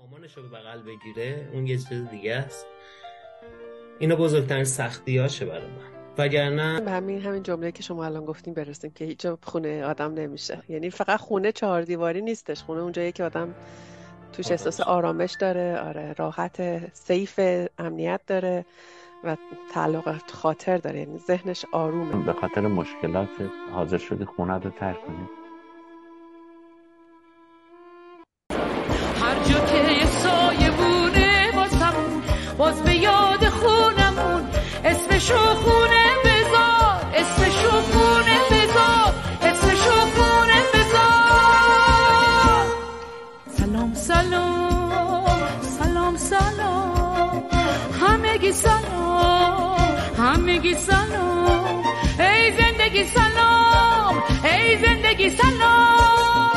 مامانش رو به بغل بگیره اون یه چیز دیگه است. اینا بزرگترین سختی هاشه برای من. وگرنه به همین همین جمله که شما الان گفتیم برسیم که هیچ خونه آدم نمیشه. یعنی فقط خونه چهار دیواری نیستش. خونه اونجایی که آدم توش احساس آرامش داره آره راحت سیف امنیت داره و تعلق خاطر داره. یعنی ذهنش آرومه. به خاطر مشکلات حاضر شدی خونه رو ترک کنی؟ همگی سلام ای زندگی سلام ای زندگی سلام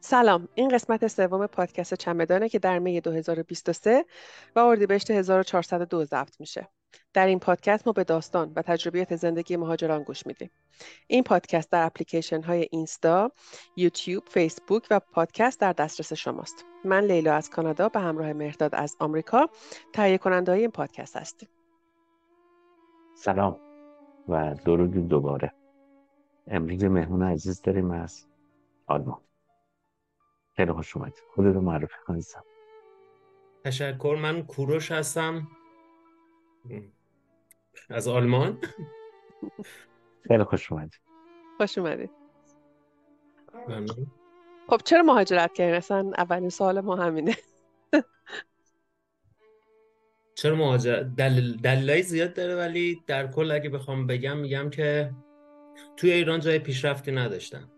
سلام. این قسمت سوم پادکست چمدانه که در می 2023 و اردیبهشت 1402 ضبط میشه. در این پادکست ما به داستان و تجربیات زندگی مهاجران گوش میدیم. این پادکست در اپلیکیشن های اینستا، یوتیوب، فیسبوک و پادکست در دسترس شماست. من لیلا از کانادا به همراه مهرداد از آمریکا تهیه کننده های این پادکست هستیم. سلام و درود دوباره. امروز مهمون عزیز داریم از آلمان. خیلی خوش اومدید. خودت رو معرفی کنید تشکر. من کوروش هستم. از آلمان. خیلی خوش اومدید خوش اومدید ممنون. خب چرا مهاجرت کردین؟ اصلا اولین سوال ما همینه. چرا مهاجرت دل... دلایل زیاد داره ولی در کل اگه بخوام بگم میگم که توی ایران جای پیشرفتی نداشتم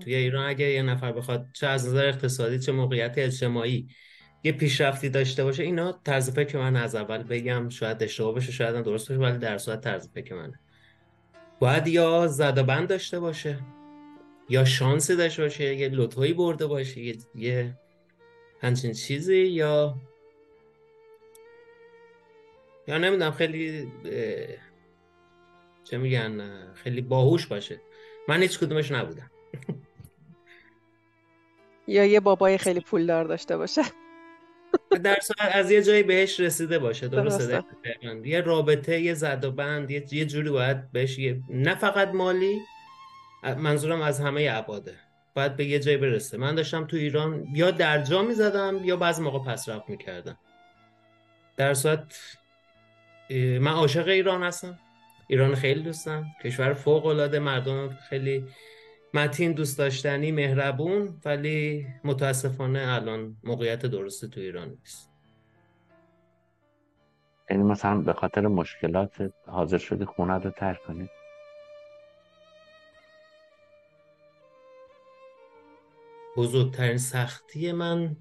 توی ایران اگه یه نفر بخواد چه از نظر اقتصادی چه موقعیت اجتماعی یه پیشرفتی داشته باشه اینا طرز فکر من از اول بگم شاید اشتباه بشه شاید درست باشه ولی در صورت طرز فکر منه. باید یا زد بند داشته باشه یا شانسی داشته باشه یه لوتویی برده باشه یه همچین چیزی یا یا نمی‌دونم خیلی چه میگن خیلی باهوش باشه. من هیچ کدومش نبودم. یا یه بابای خیلی پولدار داشته باشه. در از یه جایی بهش رسیده باشه. درسته. یه رابطه یه زد و بند یه, جوری باید بهش یه... نه فقط مالی منظورم از همه ابعاده. باید به یه جایی برسه. من داشتم تو ایران یا در جا می‌زدم یا بعضی موقع پس رفت می‌کردم. در صورت من عاشق ایران هستم. ایران خیلی دوستم کشور فوق العاده مردم خیلی متین دوست داشتنی مهربون ولی متاسفانه الان موقعیت درستی تو ایران نیست. یعنی مثلا به خاطر مشکلات حاضر شدی خونه رو ترک کنی؟ بزرگترین سختی من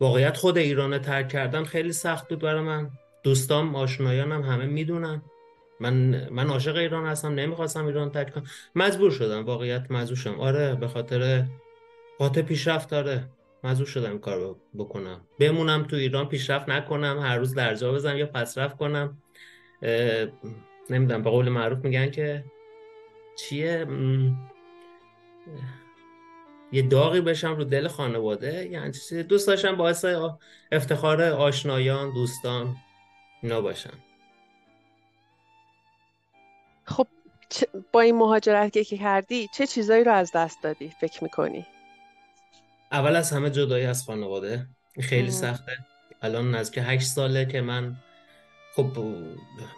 واقعیت خود ایران ترک کردن خیلی سخت بود برای من. دوستام آشنایانم همه می‌دونن. من من عاشق ایران هستم نمی‌خواستم ایران ترک کنم. مجبور شدم واقعیت مجبور شدم. آره به خاطر خاطر پیشرفت داره مجبور شدم کار بکنم. بمونم تو ایران پیشرفت نکنم هر روز درجا بزنم یا پسرفت کنم. نمی‌دونم به قول معروف میگن که چیه؟ م، یه داغی بشم رو دل خانواده. یعنی دوست داشتم باعث افتخار آشنایان دوستان. اینا باشم خب با این مهاجرت که کردی چه چیزایی رو از دست دادی؟ فکر می‌کنی؟ اول از همه جدایی از خانواده. خیلی مم. سخته. الان نزدیک هشت ساله که من خب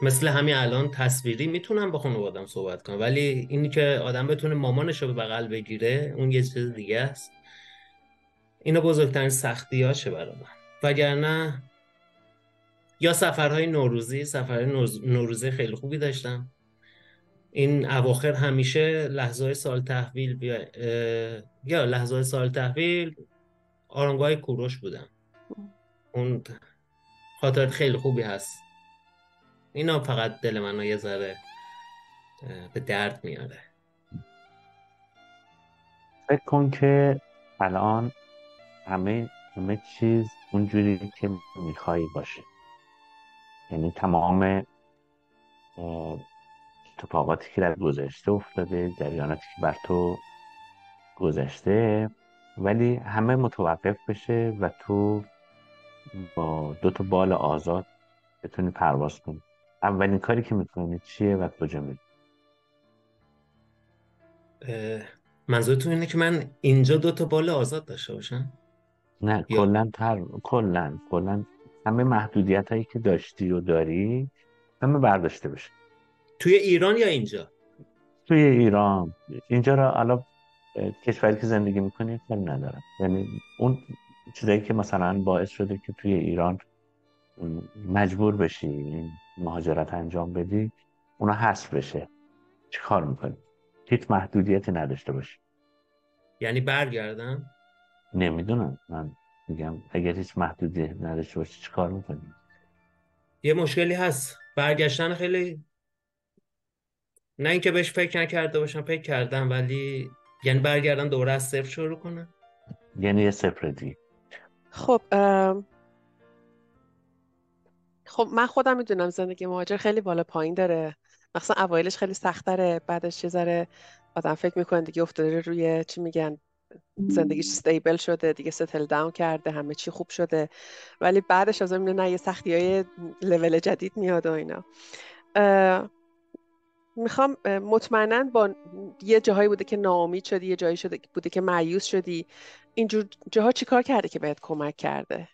مثل همین الان تصویری می‌تونم با خانوادم صحبت کنم. ولی اینی که آدم بتونه مامانش رو به بغل بگیره اون یه چیز دیگه است. اینا بزرگترین سختی هاشه برای من. وگرنه یا سفرهای نوروزی سفرهای نوز- نوروزی خیلی خوبی داشتم. این اواخر همیشه لحظه سال تحویل بیا یا لحظه سال تحویل آرامگاه کوروش بودم. اون خاطرات خیلی خوبی هست. اینا فقط دل منو یه ذره به درد میاره. فکر کن که الان همه همه چیز اونجوری که میخوایی باشه. یعنی تمام اتفاقاتی که در گذشته افتاده جریاناتی که بر تو گذشته ولی همه متوقف بشه و تو با دو تا بال آزاد بتونی پرواز کنی. اولین کاری که می‌کنی چیه و کجا میری؟ منظورتون اینه که من اینجا دو تا بال آزاد داشته باشم؟ نه کلا تر کلا کلا همه محدودیت هایی که داشتی و داری همه برداشته بشه. توی ایران یا اینجا؟ توی ایران. اینجا را حالا اه، کشوری که زندگی می‌کنی کاری ندارم. یعنی اون چیزایی که مثلا باعث شده که توی ایران مجبور بشی این مهاجرت انجام بدی اونا حذف بشه. چی کار می‌کنی؟ هیچ محدودیتی نداشته باشی. یعنی برگردم؟ نمی‌دونم. من میگم اگر هیچ محدودیتی نداشته باشی چی کار می‌کنی؟ یه مشکلی هست. برگشتن خیلی نه اینکه بهش فکر نکرده باشم فکر کردم ولی یعنی برگردم دوره از صفر شروع کنم؟ یعنی یه صفر دیگه خب ام، خب من خودم می‌دونم زندگی مهاجر خیلی بالا پایین داره. مثلا اوایلش خیلی سختره بعدش یه ذره آدم فکر می‌کنه دیگه افتاده روی چی میگن؟ زندگیش استیبل شده دیگه ستل داون کرده همه چی خوب شده. ولی بعدش از می‌بینه نه یه سختی های لول جدید میاد و اینا. می‌خوام مطمئنا با یه جاهایی بوده که ناامید شدی یه جایی شده بوده که مایوس شدی. اینجور جاها چیکار کرده که بهت کمک کرده؟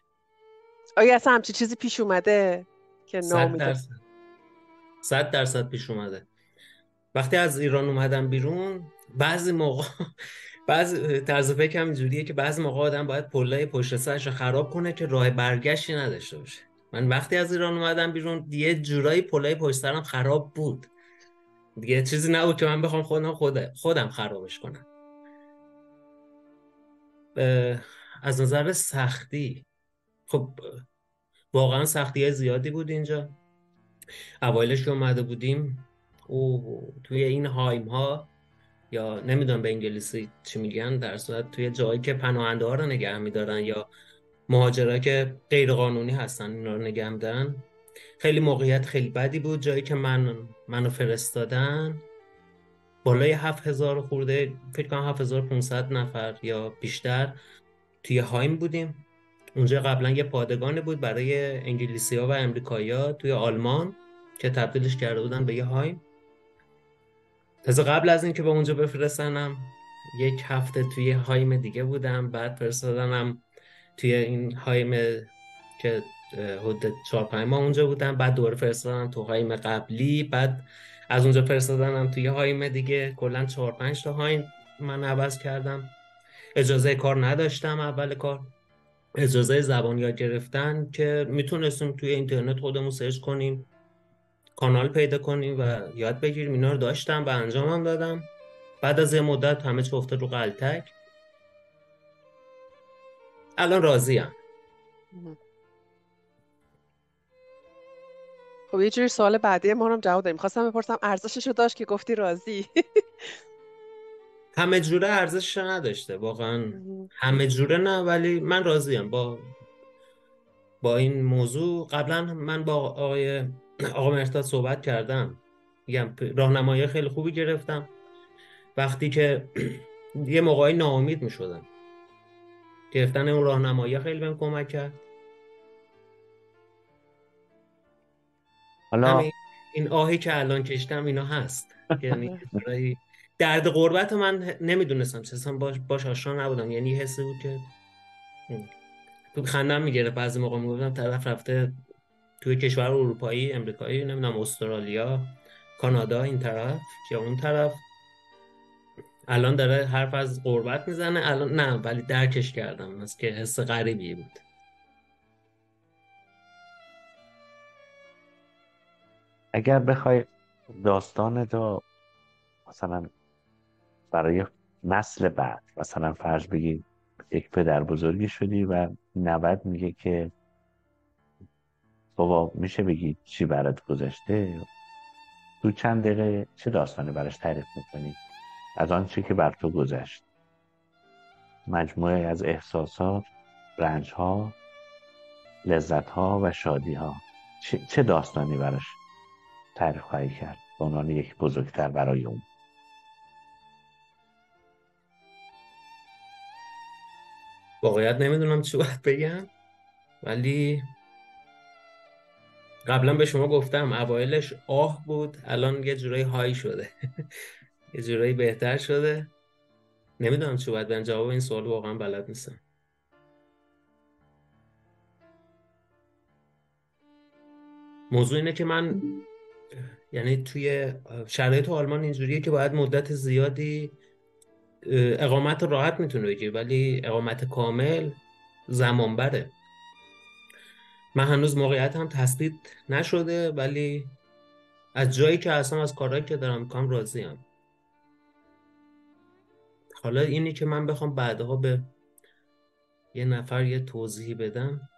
آیا اصلا همچی چیزی پیش اومده که ناامید درصد. صد درصد پیش اومده. وقتی از ایران اومدم بیرون بعضی موقع بعضی طرز فکر هم اینجوریه که بعضی موقع آدم باید پلای پشت سرش رو خراب کنه که راه برگشتی نداشته باشه. من وقتی از ایران اومدم بیرون یه جورایی پلای پشت سرم خراب بود. دیگه چیزی نبود که من بخوام خودم خود خودم خرابش کنم. از نظر سختی. خب واقعا سختی های زیادی بود اینجا. اوایلش که اومده بودیم او توی این هایم ها یا نمی‌دونم به انگلیسی چی میگن در صورت توی جایی که پناهنده ها رو نگه میدارن یا مهاجرا که غیر قانونی هستن اینا رو نگه میدارن. خیلی موقعیت خیلی بدی بود. جایی که من منو فرستادن بالای 7000 خورده فکر کنم 7500 نفر یا بیشتر توی هایم بودیم. اونجا قبلا یه پادگانی بود برای انگلیسی ها و امریکایی ها توی آلمان که تبدیلش کرده بودن به یه هایم. تازه قبل از اینکه به اونجا بفرستنم یک هفته توی هایم دیگه بودم بعد فرستادنم توی این هایم که حدود چهار پنج ماه اونجا بودم بعد دوباره فرستادنم تو هایم قبلی بعد از اونجا فرستادنم توی هایم دیگه. کلا چهار پنج تا هایم من عوض کردم. اجازه کار نداشتم اول کار. اجازه زبان یاد گرفتن که می‌تونستیم توی اینترنت خودمون سرچ کنیم. کانال پیدا کنیم و یاد بگیریم. اینا رو داشتم و انجامم دادم. بعد از یه مدت همه چی افتاد رو قلتک. الان راضیم. خب یه جوری سوال بعدی ما هم جواب دادیم خواستم بپرسم ارزشش رو داشت که گفتی راضی. همه جوره ارزشش نداشته واقعا. همه جوره نه ولی من راضیم. با با این موضوع قبلا من با آقای آقا مرتاد صحبت کردم. میگم راهنمایی خیلی خوبی گرفتم. وقتی که یه موقعی ناامید می شدم گرفتن اون راهنمایی خیلی بهم کمک کرد. حالا این آهی که الان کشتم اینا هست. یعنی درد غربت رو من نمی‌دونستم. اصلا باش باش آشنا نبودم. یعنی حسی بود که خندم می‌گیره بعضی موقع می‌گفتم طرف رفته توی کشور اروپایی امریکایی نمی‌دونم استرالیا کانادا این طرف یا اون طرف. الان داره حرف از غربت می‌زنه. الان نه ولی درکش کردم. از که حس غریبی بود. اگر بخوای داستان تو مثلا برای نسل بعد مثلا فرض بگی یک پدر بزرگی شدی و نوت میگه که بابا میشه بگی چی برات گذشته تو چند دقیقه چه داستانی براش تعریف می‌کنی؟ از آنچه که بر تو گذشت. مجموعه از احساسات لذت ها و شادی ها چه, چه داستانی براش تعریف خواهی کرد؟ به عنوان یک بزرگتر برای اون. واقعیت نمی‌دونم چی باید بگم ولی قبلا به شما گفتم اوایلش آه بود الان یه جورایی های شده. یه جورایی بهتر شده. نمی‌دونم چی باید بگم جواب این سوال واقعا بلد نیستم. موضوع اینه که من یعنی توی شرایط آلمان اینجوریه که باید مدت زیادی اقامت راحت می‌تونه بگیری ولی اقامت کامل زمان بره من هنوز موقعیت هم تثبیت نشده ولی از جایی که اصلا از کارهایی که دارم می‌کنم راضیم. حالا اینی که من بخوام بعدها به یه نفر یه توضیحی بدم.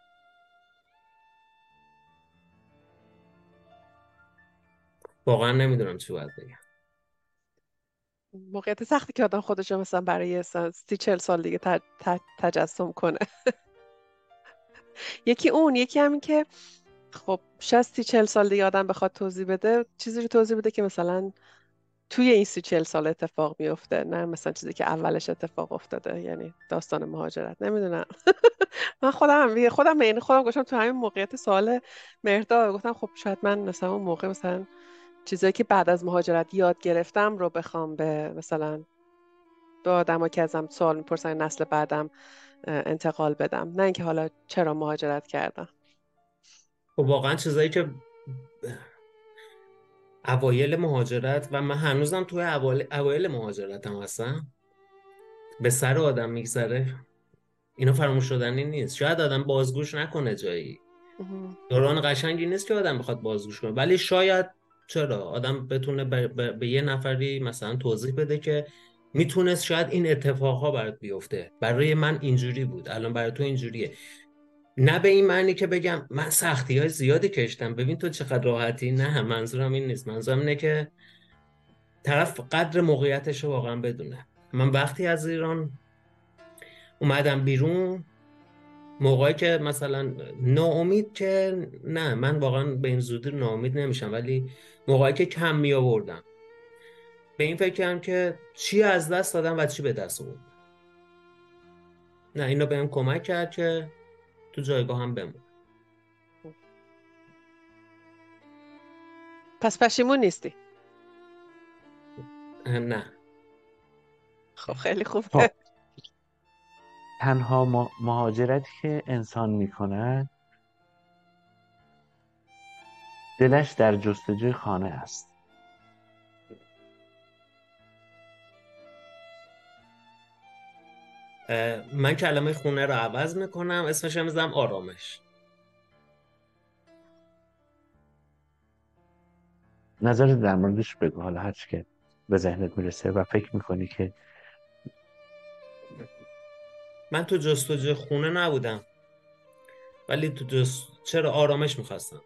واقعا نمی‌دونم چی باید بگم. موقعیت سختی که آدم خودش مثلا برای سی چل سال دیگه تجسم کنه. یکی اون یکی همین که خب شاید سی چل سال دیگه آدم بخواد توضیح بده چیزی رو توضیح بده که مثلا توی این سی چل سال اتفاق میفته نه مثلا چیزی که اولش اتفاق افتاده یعنی داستان مهاجرت. نمی‌دونم. من خودم خودم به خودم گفتم تو همین موقعیت سوال مهرداد گفتم خب شاید من مثلا اون موقع مثلا چیزایی که بعد از مهاجرت یاد گرفتم رو بخوام به مثلا به آدم که ازم سوال می‌پرسن نسل بعدم انتقال بدم. نه اینکه حالا چرا مهاجرت کردم. خب واقعا چیزایی که اوایل مهاجرت و من هنوزم توی اوایل مهاجرت هم هستم. به سر آدم میگذره. اینا فراموش شدنی نیست. شاید آدم بازگوش نکنه جایی. دوران قشنگی نیست که آدم بخواد بازگوش کنه. ولی شاید چرا؟ آدم بتونه به, یه نفری مثلا توضیح بده که می‌تونست شاید این اتفاقها برات بیفته. برای من اینجوری بود. الان برای تو اینجوریه. نه به این معنی که بگم من سختی های زیادی کشتم. ببین تو چقدر راحتی. نه منظورم این نیست. منظورم اینه که طرف قدر موقعیتش واقعا بدونه. من وقتی از ایران اومدم بیرون موقعی که مثلا ناامید که نه من واقعا به این زودی ناامید نمیشم ولی موقعی که کم می آوردم به این فکر کردم که چی از دست دادم و چی به دست آوردم. نه اینو بهم کمک کرد که تو جایگاه هم بمون پس پشیمون نیستی؟ نه. خب خیلی خوبه خب. تنها مهاجرتی که انسان می‌کنه دلش در جستجوی خانه است. من کلمه خونه رو عوض می‌کنم اسمش می‌زنم آرامش. نظر در موردش بگو حالا هرچی که به ذهنت می‌رسه و فکر می‌کنی که من تو جستجوی خونه نبودم ولی تو جست... چرا آرامش می‌خواستم؟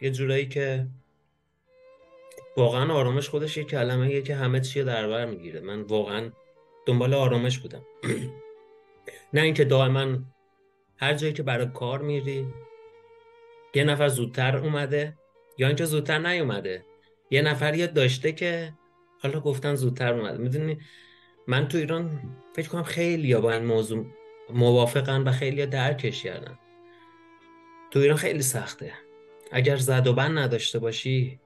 یه جورایی که واقعا آرامش خودش یه کلمه که همه چیه در بر می‌گیره. من واقعا دنبال آرامش بودم. نه اینکه دائما هر جایی که برای کار میری یه نفر زودتر اومده یا اینکه زودتر نیومده. یه نفر یاد داشته که حالا گفتن زودتر اومده. می‌دونی؟ من تو ایران فکر کنم خیلی یا با این موضوع موافقن و خیلی درکش کردن. تو ایران خیلی سخته. اگر زد و بند نداشته باشی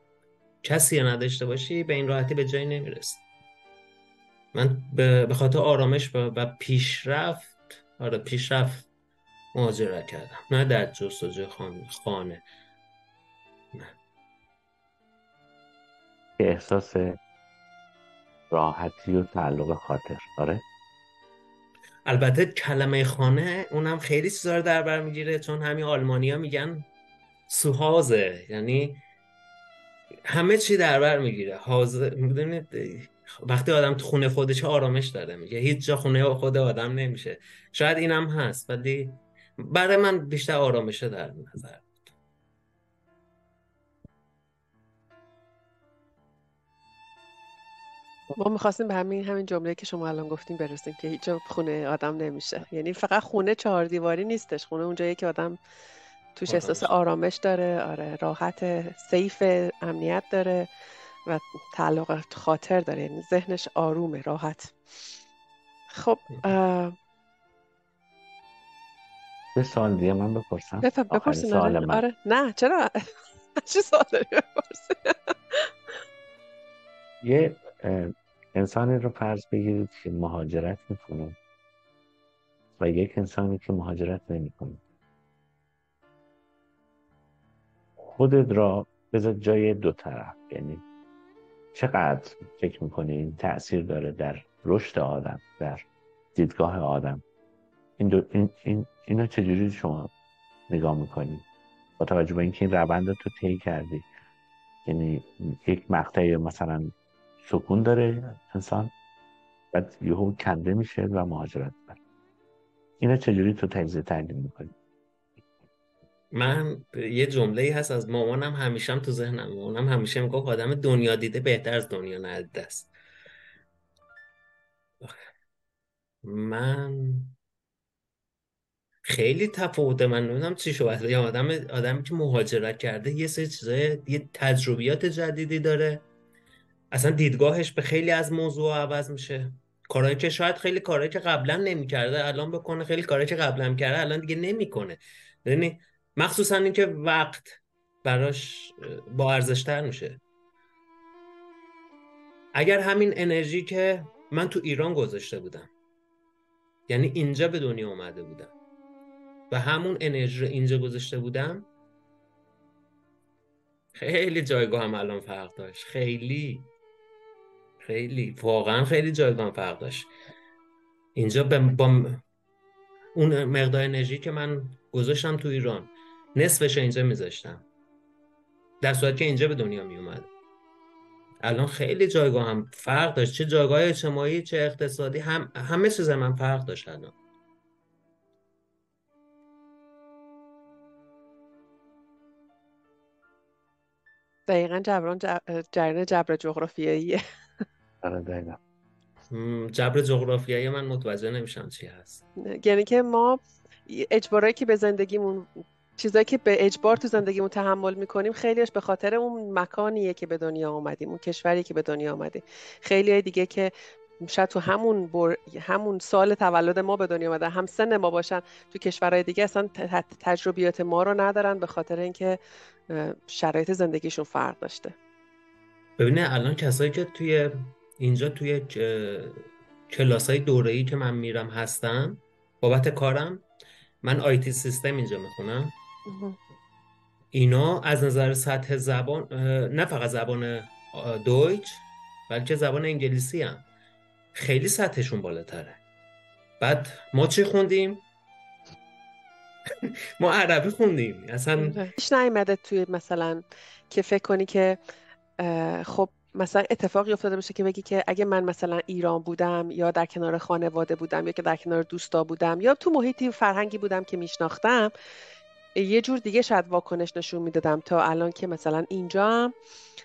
کسی نداشته باشی به این راحتی به جایی نمی‌رسی. من به خاطر آرامش و پیشرفت آره پیشرفت مهاجرت کردم. نه در جستجوی خانه. نه. احساس راحتی و تعلق خاطر. آره. البته کلمه خانه اونم خیلی چیزا رو در بر می‌گیره چون همین آلمانیا میگن سوهازه. یعنی همه چی در بر می‌گیره. حاضر می‌دونید؟ وقتی آدم تو خونه خودش آرامش داره میگه هیچ جا خونه خود آدم نمیشه. شاید اینم هست ولی برای من بیشتر آرامشه در نظر ما می‌خواستیم به همین همین جمله که شما الان گفتیم برسیم که هیچ خونه آدم نمیشه. یعنی فقط خونه چهار دیواری نیستش خونه اونجایی که آدم توش احساس آرامش داره آره راحت سیف امنیت داره. و تعلق خاطر داره یعنی ذهنش آرومه راحت. خب به سال دیگه من بپرسم؟ بپرسین آره. من. آره. نه چرا؟ چه سوال داری یه انسانی رو فرض بگیرید که مهاجرت می‌کنه و یک انسانی که مهاجرت نمی‌کنه. خودت را بذار جای دو طرف یعنی چقدر فکر می‌کنی این تأثیر داره در رشد آدم در دیدگاه آدم؟ این دو این این اینو چجوری شما نگاه می‌کنی با توجه به اینکه این روند رو تو طی کردی. یعنی یک مقطعی مثلا سکون داره انسان بعد یهو کنده میشه و مهاجرت می‌کنه. اینو چجوری تو تجزیه تحلیل می‌کنی؟ من یه جمله ای هست از مامانم همیشه هم تو ذهنم. مامانم همیشه می‌گفت آدم دنیا دیده بهتر از دنیا ندیده است من خیلی تفاوت من نمی‌دونم چی شد. یه آدم آدمی که مهاجرت کرده یه سری چیزای یه تجربیات جدیدی داره. اصلا دیدگاهش به خیلی از موضوع عوض میشه. کارهایی که شاید خیلی کارهایی که قبلا نمی‌کرده الان بکنه خیلی کارهایی که قبلا می‌کرده الان دیگه نمی‌کنه. یعنی مخصوصا اینکه وقت براش با ارزشتر میشه. اگر همین انرژی که من تو ایران گذاشته بودم یعنی اینجا به دنیا اومده بودم و همون انرژی رو اینجا گذاشته بودم خیلی جایگاه هم الان فرق داشت. خیلی خیلی واقعا خیلی جایگاه هم فرق داشت. اینجا با اون مقدار انرژی که من گذاشتم تو ایران نصفش اینجا میذاشتم. در صورتی که اینجا به دنیا می اومد الان خیلی جایگاه هم فرق داشت. چه جایگاه اجتماعی چه اقتصادی هم همه چیز من فرق داشت الان. دقیقا جبران جریان جبر جغرافیاییه. آره دقیقا. جبر جغرافیایی من متوجه نمیشم چی هست. یعنی که ما اجبارایی که به زندگیمون چیزایی که به اجبار تو زندگیمون تحمل می‌کنیم خیلیش به خاطر اون مکانیه که به دنیا آمدیم اون کشوری که به دنیا آمدیم خیلی دیگه که شاید تو همون بر... همون سال تولد ما به دنیا آمدن هم سن ما باشن تو کشورهای دیگه اصلا تجربیات ما رو ندارن به خاطر اینکه شرایط زندگیشون فرق داشته. ببینه الان کسایی که توی اینجا توی کلاس های دوره ای که من میرم هستن بابت کارم من آیتی سیستم اینجا می‌خونم. اینا از نظر سطح زبان نه فقط زبان دویچ بلکه زبان انگلیسی هم. خیلی سطحشون بالاتره. بعد ما چی خوندیم؟ ما عربی خوندیم. اصلا هیچ نیومده توی مثلا که فکر کنی که خب مثلا اتفاقی افتاده باشه که بگی که اگه من مثلا ایران بودم یا در کنار خانواده بودم یا که در کنار دوستا بودم یا تو محیطی فرهنگی بودم که میشناختم یه جور دیگه شاید واکنش نشون می‌دادم تا الان که مثلا اینجا هم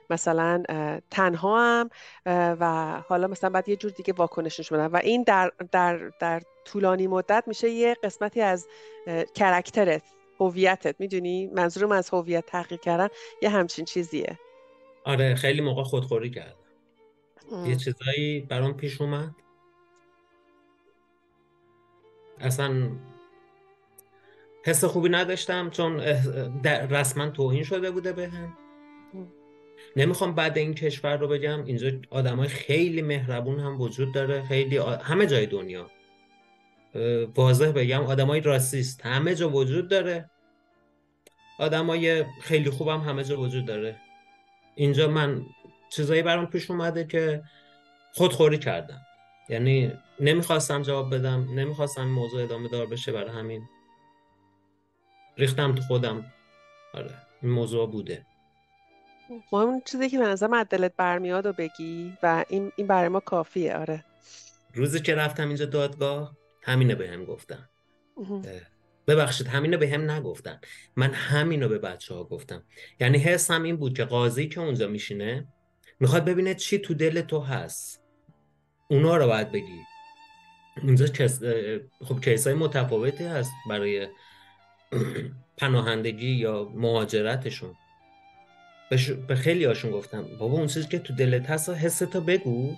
مثلا تنها هم و حالا مثلا بعد یه جور دیگه واکنش نشون بدم و این در در در طولانی مدت میشه یه قسمتی از کرکترت هویتت. می‌دونی؟ منظورم از هویت تحقیق کردن یه همچین چیزیه. آره خیلی موقع خودخوری کردم. یه. چیزایی برام پیش اومد. اصلا حس خوبی نداشتم چون رسما توهین شده بوده بهم. نمی‌خوام بعد این کشور رو بگم اینجا آدمای خیلی مهربون هم وجود داره خیلی همه جای دنیا. واضح بگم آدمای راسیست همه جا وجود داره. آدمای خیلی خوبم همه جا وجود داره. اینجا من چیزایی برام پیش اومده که خودخوری کردم. یعنی نمی‌خواستم جواب بدم نمی‌خواستم موضوع ادامه دار بشه برای همین. ریختم تو خودم. آره این موضوع بوده. مهم اون چیزی که نظرم از دلت برمیاد و بگی و این این برای ما کافیه آره. روزی که رفتم اینجا دادگاه همینه به هم گفتن ببخشید همینو به هم نگفتن. من همینو به بچه ها گفتم. یعنی حسم این بود که قاضی که اونجا میشینه می‌خواد ببینه چی تو دل تو هست. اونا رو باید بگی. اینجا کس... خب case های متفاوتی هست برای پناهندگی یا مهاجرتشون. به, خیلی هاشون گفتم بابا اون چیزی که تو دلت هست و حس تو بگو.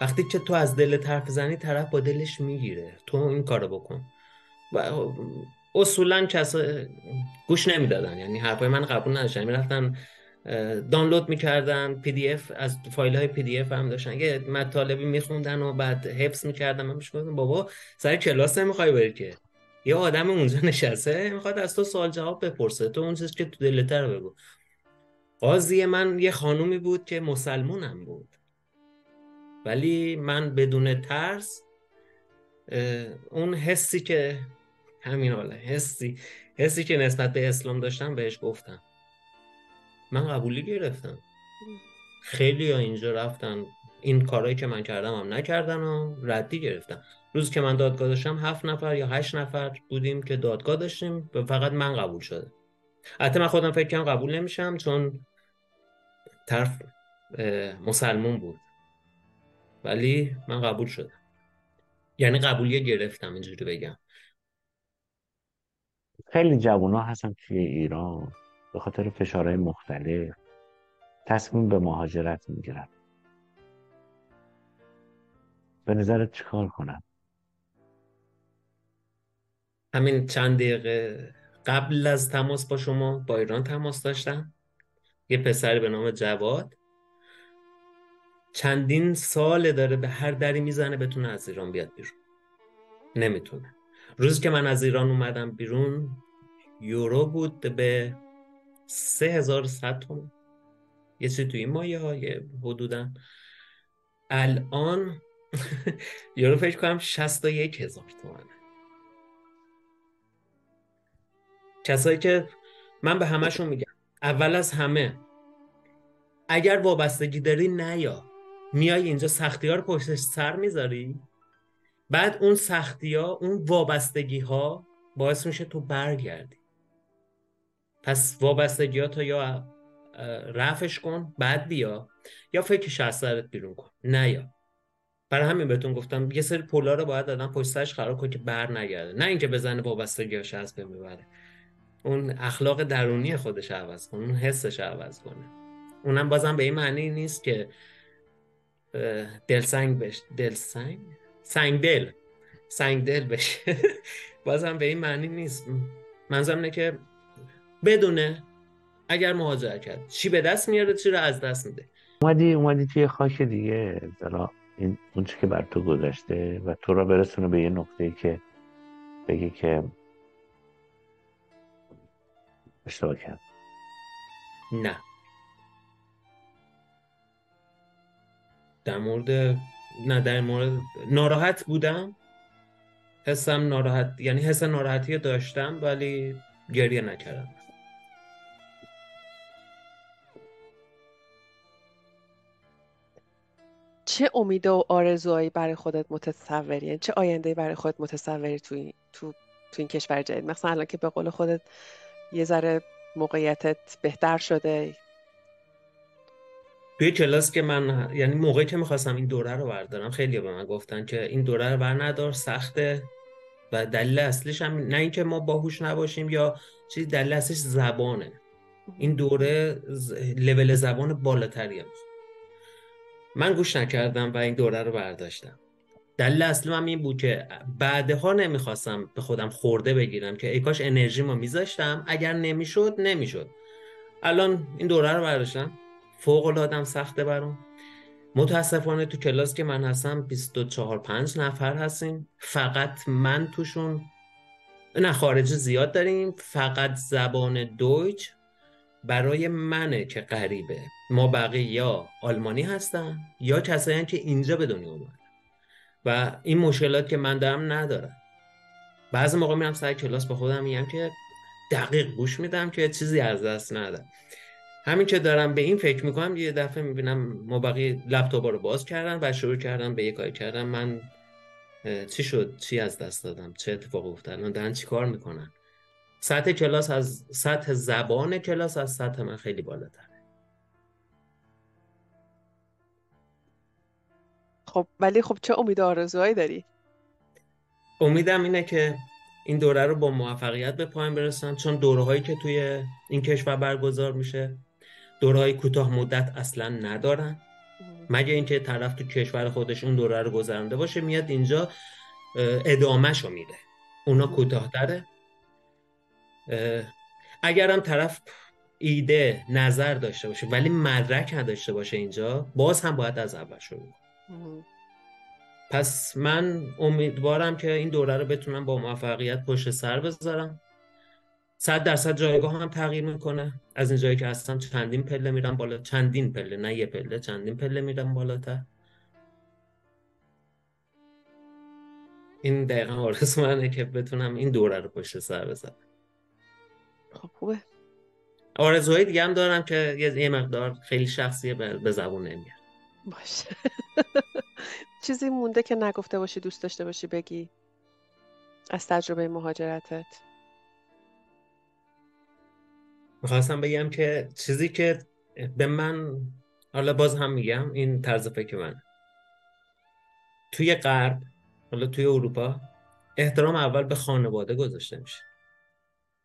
وقتی که تو از دلت حرف زنی طرف با دلش می‌گیره. تو این کارو بکن. و اصولا کسا گوش نمی‌دادن. یعنی حرفای من قبول نداشتن. می‌رفتن دانلود می‌کردن پی دی اف از فایل های پی دی اف هم داشتن. یه مطالبی میخوندن و بعد حفظ می‌کردن. من میش بابا سر کلاس نمی‌خوای بری که؟ یه آدم اونجا نشسته می‌خواد از تو سوال جواب بپرسه. تو اون چیزی که تو دلت رو بگو. قاضی من یه خانومی بود که مسلمونم بود. ولی من بدون ترس اون حسی که همین حاله حسی حسی که نسبت به اسلام داشتم بهش گفتم. من قبولی گرفتم. خیلی ها اینجا رفتن. این کارهایی که من کردم هم نکردن و ردی گرفتم روز که من دادگاه داشتم هفت نفر یا هشت نفر بودیم که دادگاه داشتیم و فقط من قبول شده. حتی من خودم فکر کنم قبول نمیشم چون طرف مسلمون بود. ولی من قبول شدم. یعنی قبولی گرفتم اینجوری بگم. خیلی جوان هستن توی ایران. به خاطر فشارهای مختلف. تصمیم به مهاجرت می‌گیرن. به نظرت چیکار کنم؟ همین چند دقیقه قبل از تماس با شما با ایران تماس داشتم. یه پسری به نام جواد. چندین سال داره به هر دری می‌زنه بتونه از ایران بیاد بیرون. نمی‌تونه. روز که من از ایران اومدم بیرون یورو بود به سه هزار تومن یه چیزی توی این مایه های حدودا. الان یورو فکر کنم شست یک هزار تومنه. کسایی که من به همشون میگم اول از همه اگر وابستگی داری نیا. میای اینجا سختی ها رو پشتش سر می‌ذاری. بعد اون سختی ها اون وابستگی ها باعث میشه تو برگردی. پس وابستگی ها تا یا رفش کن بعد بیا. یا فکرش از سرت بیرون کن. نه یا برای همین بهتون گفتم یه سری پولا رو باید دادن پشت سرش خراب کن که بر نگرده. نه اینکه بزنه وابستگیاش از بین ببره اون اخلاق درونی خودش عوض کنه اون حسش عوض کنه. اونم بازم به این معنی نیست که دلسنگ بشه دلسنگ؟ سنگ دل سنگ دل بشه. بازم به این معنی نیست. منظورم اینه که بدونه اگر مهاجرت کرد. چی به دست میاره چی رو از دست میده. اومدی اومدی توی خاک دیگه زلا این اون که بر تو گذشته و تو را برسونه به یه نقطه که بگی که اشتباه کرد نه. در مورد نه در مورد ناراحت بودم. حسم ناراحت یعنی حس ناراحتی داشتم ولی گریه نکردم. چه امید و آرزوهایی برای خودت متصوری؟ یعنی چه آینده برای خودت متصوری تو تو تو این کشور جدید؟ مثلا الان که به قول خودت یه ذره موقعیتت بهتر شده. توی کلاس که من یعنی موقعی که می‌خواستم این دوره رو بردارم خیلی به من گفتن که این دوره رو بر ندار سخته. و دلیل اصلیش هم نه اینکه ما باهوش نباشیم یا چیز دلیل اصلیش زبانه. این دوره لول زبان بالاتری هم. من گوش نکردم و این دوره رو برداشتم. دلیل اصلی من این بود که بعدها نمی‌خواستم به خودم خورده بگیرم که ای کاش انرژی ما میذاشتم. اگر نمی‌شد نمی‌شد. الان این دوره رو برداشتم. فوق العاده سخته برام. متاسفانه تو کلاس که من هستم 24 5 نفر هستیم. فقط من توشون نه خارجی زیاد داریم. فقط زبان دویچ برای منه که غریبه. ما بقیه یا آلمانی هستن یا کسایی که اینجا به دنیا اومدن. و این مشکلات که من دارم ندارم بعضی موقع میرم سر کلاس با خودم میگم که دقیق گوش میدم که چیزی از دست ندم. همین که دارم به این فکر می‌کنم یه دفعه می‌بینم ما بقیه لپتاپ رو باز کردن و شروع کردم به یه کاری کردم من چی شد؟ چی از دست دادم؟ چه اتفاق افتاد؟ الان دارن چی کار می‌کنن؟ سطح کلاس از سطح زبان کلاس از سطح من خیلی بالاتره. خب ولی خب چه امید آرزوهایی داری؟ امیدم اینه که این دوره رو با موفقیت به پایان برسن چون دوره هایی که توی این کشور برگزار میشه دوره های کوتاه مدت اصلا ندارن. مگه اینکه طرف تو کشور خودش اون دوره رو گذرانده باشه میاد اینجا ادامهشو میده. اونا کوتاهتره. اه، اگرم طرف ایده نظر داشته باشه ولی مدرک نداشته باشه اینجا باز هم باید از اول شروع. پس من امیدوارم که این دوره رو بتونم با موفقیت پشت سر بذارم. صد درصد جایگاه هم تغییر می‌کنه. از این جایی که هستم چندین پله میرم بالا چندین پله نه یه پله چندین پله میرم بالاتر. این دقیقا آرزو منه که بتونم این دوره رو پشت سر بذارم. خب خوبه. آرزوهای دیگه هم دارم که یه مقدار خیلی شخصیه به به زبون نمیاد. باشه. چیزی مونده که نگفته باشی دوست داشته باشی بگی. از تجربه مهاجرتت. می‌خواستم بگم که چیزی که به من حالا باز هم میگم این طرز فکر من توی غرب حالا توی اروپا احترام اول به خانواده گذاشته میشه.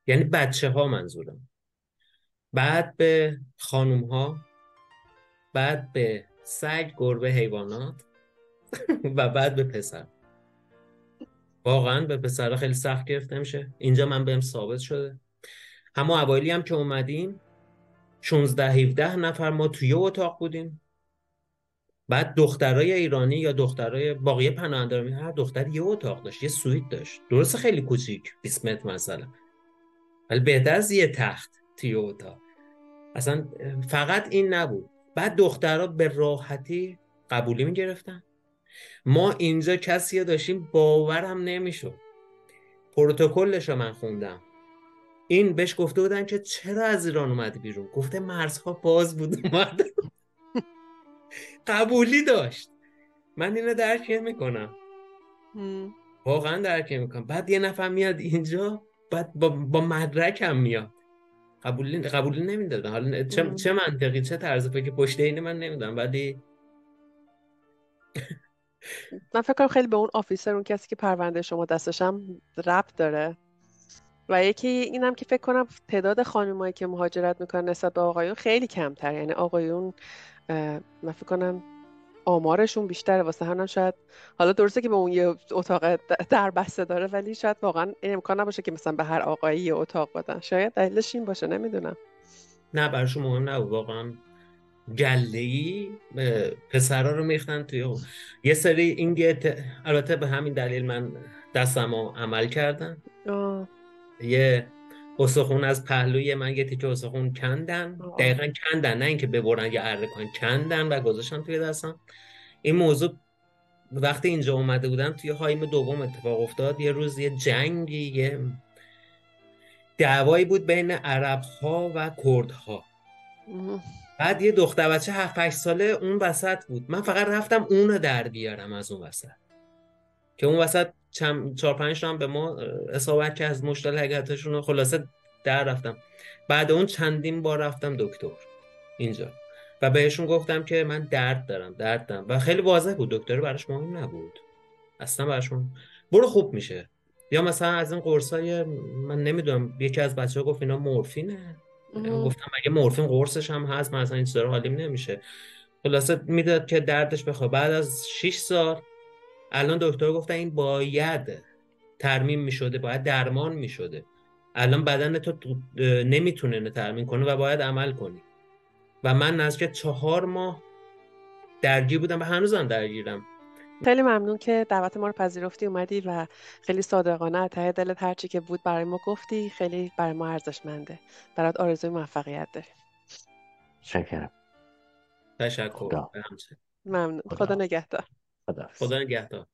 یعنی بچه ها منظورم. بعد به خانوم ها بعد به سگ گربه حیوانات و بعد به پسر. واقعا به پسر خیلی سخت گرفته میشه اینجا من بهم ثابت شده. همه اوایلی هم که اومدیم 16 17 نفر ما توی اتاق بودیم. بعد دخترای ایرانی یا دخترای باقی پناهندگان هر دختر یه اتاق داشت یه سویت داشت. درسته خیلی کوچیک 20 متر مثلا. ولی بهتر از یه تخت توی اتاق. اصلا فقط این نبود. بعد دخترها به راحتی قبولی می‌گرفتن. ما اینجا کسی داشتیم باورم نمی‌شد. پروتکلش رو من خوندم. این بهش گفته بودن که چرا از ایران اومدی بیرون؟ گفته مرزها باز بود اومدم قبولی داشت. من اینو درک می‌کنم. واقعا درک می‌کنم بعد یه نفر میاد اینجا. بعد با, با مدرک هم میاد قبولی قبولی نمی‌دادن. حالا چه, مم. چه منطقی؟ چه طرز فکر پشت اینه من نمی‌دونم ولی من فکر کنم خیلی به اون آفیسر اون کسی که پرونده شما دستش هم ربط داره. و یکی اینم که فکر کنم تعداد خانمایی که مهاجرت می‌کنن نسبت به آقایون خیلی کمتر یعنی آقایون من فکر کنم آمارشون بیشتره واسه همینم شاید. حالا درسته که به اون یه اتاق در بسته داره ولی شاید واقعا این امکان نباشه که مثلا به هر آقایی یه اتاق بدن. شاید دلیلش این باشه نمی‌دونم. نه براشون مهم نبود. واقعا گله ای پسرا رو میختن توی اون. یه سری این گت- البته به همین دلیل من دستم رو عمل کردم. آه. یه استخون از پهلوی من یه تیکه استخون کندن. دقیقا کندن نه اینکه ببرن یا اره کنن کندن و گذاشتن توی دستم. این موضوع وقتی اینجا اومده بودم توی هایم دوم اتفاق افتاد. یه روز یه جنگی یه دعوایی بود بین عرب ها و کرد ها. بعد یه دختر بچه 7 8 ساله اون وسط بود. من فقط رفتم اونو در بیارم از اون وسط. که اون وسط چند چهار پنج هم به ما اصابت که از مشتل حقیقتشون رو خلاصه در رفتم. بعد اون چندین بار رفتم دکتر اینجا. و بهشون گفتم که من درد دارم درد دارم. و خیلی واضح بود دکتر براش مهم نبود. اصلا براشون برو خوب میشه. یا مثلا از این قرصای من نمی‌دونم یکی از بچه ها گفت اینا مورفینه. گفتم مگه مورفین قرصش هم هست من اصلا این چیزا حالیم نمیشه. خلاصه می‌داد که دردش بخواد بعد از 6 سال الان دکتر گفتن این باید ترمیم می‌شده باید درمان می‌شده. الان بدن تو نمی‌تونه ترمیم کنه و باید عمل کنی. و من نزدیک چهار ماه درگیر بودم و هنوزم درگیرم. خیلی ممنون که دعوت ما رو پذیرفتی اومدی و خیلی صادقانه از ته دلت هرچی که بود برای ما گفتی خیلی برای ما ارزشمنده. برات آرزوی موفقیت داریم. شکرم. تشکر. ممنون. خدا. خدا نگهدار. خدا خدا نگهدار